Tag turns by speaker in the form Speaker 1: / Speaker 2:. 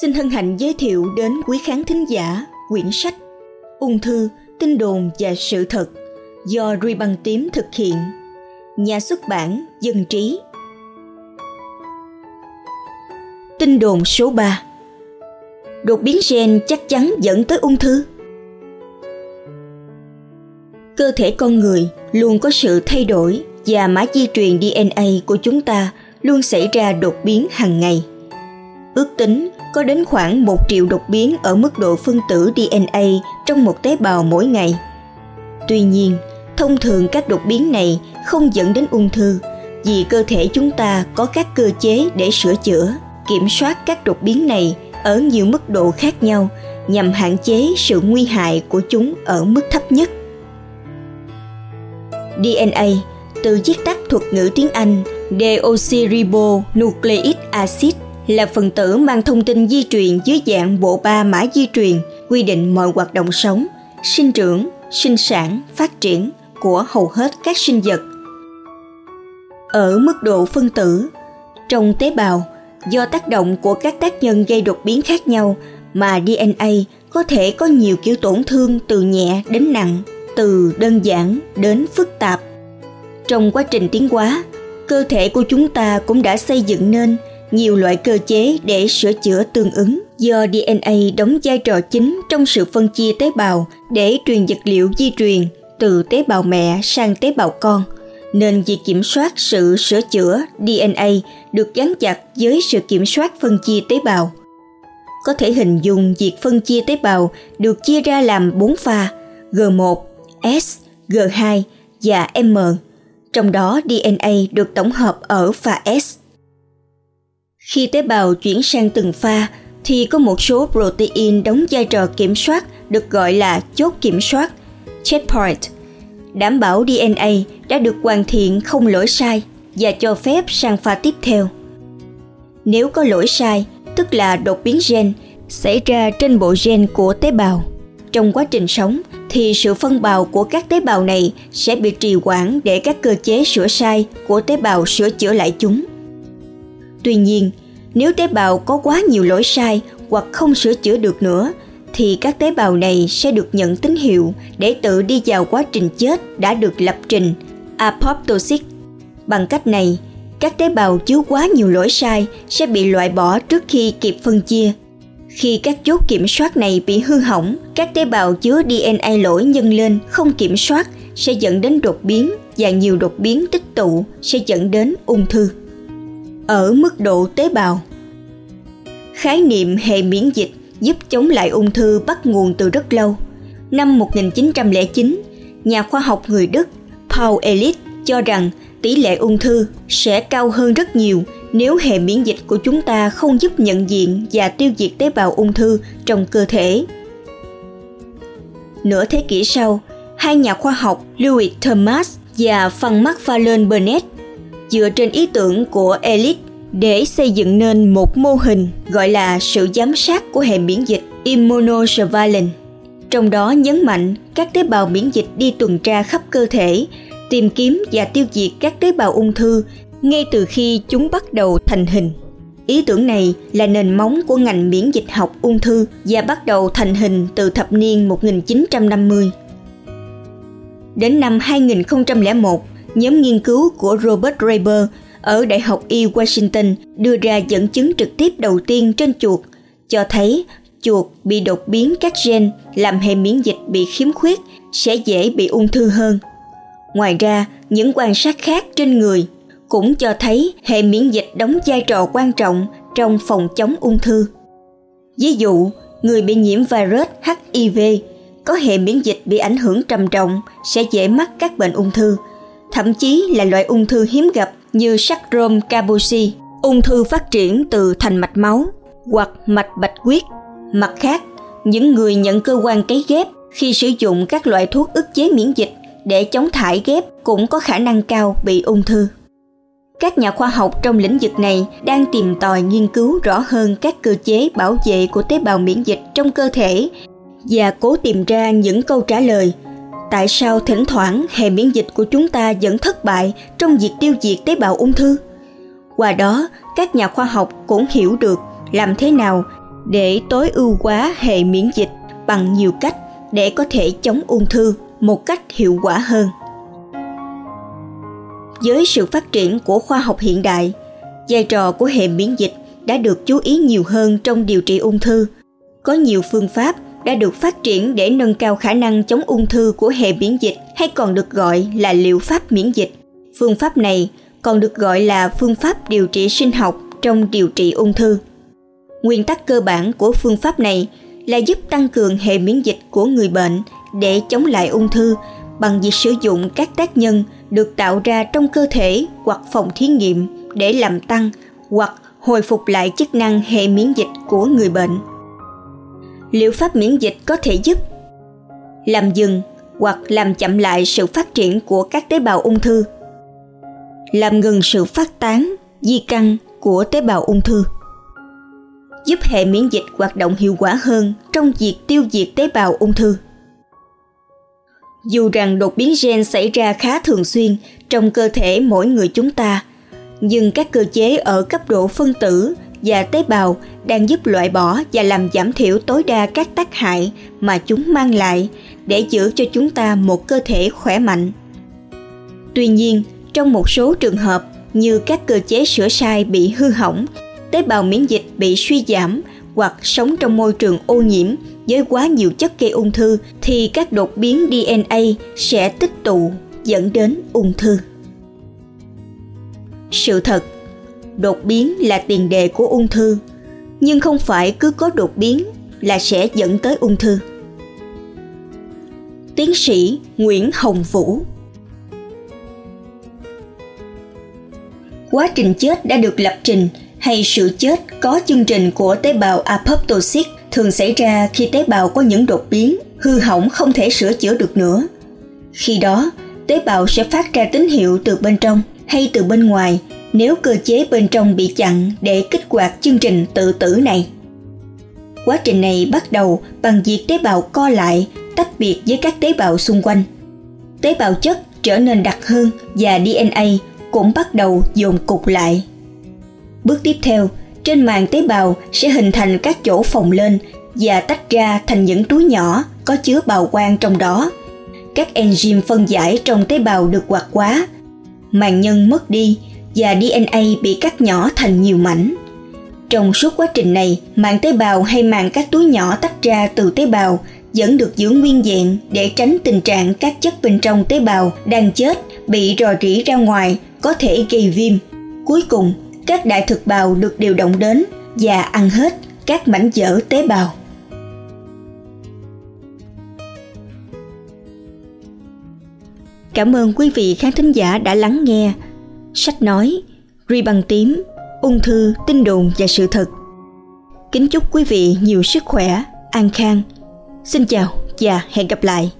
Speaker 1: Xin hân hạnh giới thiệu đến quý khán thính giả quyển sách Ung thư, tin đồn và sự thật do Ruy Băng Tím thực hiện. Nhà xuất bản Dân Trí Tin đồn số 3 Đột biến gen chắc chắn dẫn tới ung thư Cơ thể con người luôn có sự thay đổi và mã di truyền DNA của chúng ta luôn xảy ra đột biến hàng ngày. Ước tính có đến khoảng 1 triệu đột biến ở mức độ phân tử DNA trong một tế bào mỗi ngày. Tuy nhiên, thông thường các đột biến này không dẫn đến ung thư vì cơ thể chúng ta có các cơ chế để sửa chữa, kiểm soát các đột biến này ở nhiều mức độ khác nhau nhằm hạn chế sự nguy hại của chúng ở mức thấp nhất. DNA từ viết tắt thuật ngữ tiếng Anh Deoxyribonucleic acid là phần tử mang thông tin di truyền dưới dạng bộ ba mã di truyền quy định mọi hoạt động sống, sinh trưởng, sinh sản, phát triển của hầu hết các sinh vật. Ở mức độ phân tử, trong tế bào, do tác động của các tác nhân gây đột biến khác nhau mà DNA có thể có nhiều kiểu tổn thương từ nhẹ đến nặng, từ đơn giản đến phức tạp. Trong quá trình tiến hóa, cơ thể của chúng ta cũng đã xây dựng nên nhiều loại cơ chế để sửa chữa tương ứng do DNA đóng vai trò chính trong sự phân chia tế bào để truyền vật liệu di truyền từ tế bào mẹ sang tế bào con nên việc kiểm soát sự sửa chữa DNA được gắn chặt với sự kiểm soát phân chia tế bào. Có thể hình dung việc phân chia tế bào được chia ra làm 4 pha G1, S, G2 và M. Trong đó DNA được tổng hợp ở pha S. Khi tế bào chuyển sang từng pha thì có một số protein đóng vai trò kiểm soát được gọi là chốt kiểm soát checkpoint đảm bảo DNA đã được hoàn thiện không lỗi sai và cho phép sang pha tiếp theo. Nếu có lỗi sai, tức là đột biến gen xảy ra trên bộ gen của tế bào. Trong quá trình sống thì sự phân bào của các tế bào này sẽ bị trì hoãn để các cơ chế sửa sai của tế bào sửa chữa lại chúng. Tuy nhiên, nếu tế bào có quá nhiều lỗi sai hoặc không sửa chữa được nữa thì các tế bào này sẽ được nhận tín hiệu để tự đi vào quá trình chết đã được lập trình apoptosis. Bằng cách này, các tế bào chứa quá nhiều lỗi sai sẽ bị loại bỏ trước khi kịp phân chia. Khi các chốt kiểm soát này bị hư hỏng, các tế bào chứa DNA lỗi nhân lên không kiểm soát sẽ dẫn đến đột biến và nhiều đột biến tích tụ sẽ dẫn đến ung thư ở mức độ tế bào. Khái niệm hệ miễn dịch giúp chống lại ung thư bắt nguồn từ rất lâu. Năm 1909, nhà khoa học người Đức Paul Ehrlich cho rằng tỷ lệ ung thư sẽ cao hơn rất nhiều nếu hệ miễn dịch của chúng ta không giúp nhận diện và tiêu diệt tế bào ung thư trong cơ thể. Nửa thế kỷ sau, hai nhà khoa học Louis Thomas và Frank McFarlane Burnett dựa trên ý tưởng của Elite để xây dựng nên một mô hình gọi là sự giám sát của hệ miễn dịch immunosurveillance. Trong đó nhấn mạnh các tế bào miễn dịch đi tuần tra khắp cơ thể, tìm kiếm và tiêu diệt các tế bào ung thư ngay từ khi chúng bắt đầu thành hình. Ý tưởng này là nền móng của ngành miễn dịch học ung thư và bắt đầu thành hình từ thập niên 1950. Đến năm 2001, nhóm nghiên cứu của Robert Raber ở Đại học Y Washington đưa ra dẫn chứng trực tiếp đầu tiên trên chuột, cho thấy chuột bị đột biến các gen làm hệ miễn dịch bị khiếm khuyết sẽ dễ bị ung thư hơn. Ngoài ra, những quan sát khác trên người cũng cho thấy hệ miễn dịch đóng vai trò quan trọng trong phòng chống ung thư. Ví dụ, người bị nhiễm virus HIV có hệ miễn dịch bị ảnh hưởng trầm trọng sẽ dễ mắc các bệnh ung thư, thậm chí là loại ung thư hiếm gặp như sắc rôm Kabushi, ung thư phát triển từ thành mạch máu hoặc mạch bạch huyết. Mặt khác, những người nhận cơ quan cấy ghép khi sử dụng các loại thuốc ức chế miễn dịch để chống thải ghép cũng có khả năng cao bị ung thư. Các nhà khoa học trong lĩnh vực này đang tìm tòi nghiên cứu rõ hơn các cơ chế bảo vệ của tế bào miễn dịch trong cơ thể và cố tìm ra những câu trả lời tại sao thỉnh thoảng hệ miễn dịch của chúng ta vẫn thất bại trong việc tiêu diệt tế bào ung thư? Qua đó, các nhà khoa học cũng hiểu được làm thế nào để tối ưu hóa hệ miễn dịch bằng nhiều cách để có thể chống ung thư một cách hiệu quả hơn. Với sự phát triển của khoa học hiện đại, vai trò của hệ miễn dịch đã được chú ý nhiều hơn trong điều trị ung thư. Có nhiều phương pháp đã được phát triển để nâng cao khả năng chống ung thư của hệ miễn dịch hay còn được gọi là liệu pháp miễn dịch. Phương pháp này còn được gọi là phương pháp điều trị sinh học trong điều trị ung thư. Nguyên tắc cơ bản của phương pháp này là giúp tăng cường hệ miễn dịch của người bệnh để chống lại ung thư bằng việc sử dụng các tác nhân được tạo ra trong cơ thể hoặc phòng thí nghiệm để làm tăng hoặc hồi phục lại chức năng hệ miễn dịch của người bệnh liệu pháp miễn dịch có thể giúp làm dừng hoặc làm chậm lại sự phát triển của các tế bào ung thư? Làm ngừng sự phát tán, di căn của tế bào ung thư. Giúp hệ miễn dịch hoạt động hiệu quả hơn trong việc tiêu diệt tế bào ung thư. Dù rằng đột biến gen xảy ra khá thường xuyên trong cơ thể mỗi người chúng ta, nhưng các cơ chế ở cấp độ phân tử và tế bào đang giúp loại bỏ và làm giảm thiểu tối đa các tác hại mà chúng mang lại để giữ cho chúng ta một cơ thể khỏe mạnh tuy nhiên trong một số trường hợp như các cơ chế sửa sai bị hư hỏng tế bào miễn dịch bị suy giảm hoặc sống trong môi trường ô nhiễm với quá nhiều chất gây ung thư thì các đột biến DNA sẽ tích tụ dẫn đến ung thư. Sự thật, đột biến là tiền đề của ung thư, nhưng không phải cứ có đột biến là sẽ dẫn tới ung thư. Tiến sĩ Nguyễn Hồng Vũ Quá trình chết đã được lập trình hay sự chết có chương trình của tế bào apoptosis thường xảy ra khi tế bào có những đột biến, hư hỏng không thể sửa chữa được nữa. Khi đó, tế bào sẽ phát ra tín hiệu từ bên trong hay từ bên ngoài nếu cơ chế bên trong bị chặn để kích hoạt chương trình tự tử này. Quá trình này bắt đầu bằng việc tế bào co lại, tách biệt với các tế bào xung quanh. Tế bào chất trở nên đặc hơn và DNA cũng bắt đầu dồn cục lại. Bước tiếp theo, trên màng tế bào sẽ hình thành các chỗ phồng lên và tách ra thành những túi nhỏ có chứa bào quang trong đó. Các enzyme phân giải trong tế bào được hoạt hóa, màng nhân mất đi và DNA bị cắt nhỏ thành nhiều mảnh. Trong suốt quá trình này, màng tế bào hay màng các túi nhỏ tách ra từ tế bào vẫn được giữ nguyên vẹn để tránh tình trạng các chất bên trong tế bào đang chết bị rò rỉ ra ngoài có thể gây viêm. Cuối cùng, các đại thực bào được điều động đến và ăn hết các mảnh vỡ tế bào. Cảm ơn quý vị khán thính giả đã lắng nghe. Sách nói, ri bằng tím, ung thư, tin đồn và sự thật. Kính chúc quý vị nhiều sức khỏe, an khang. Xin chào và hẹn gặp lại.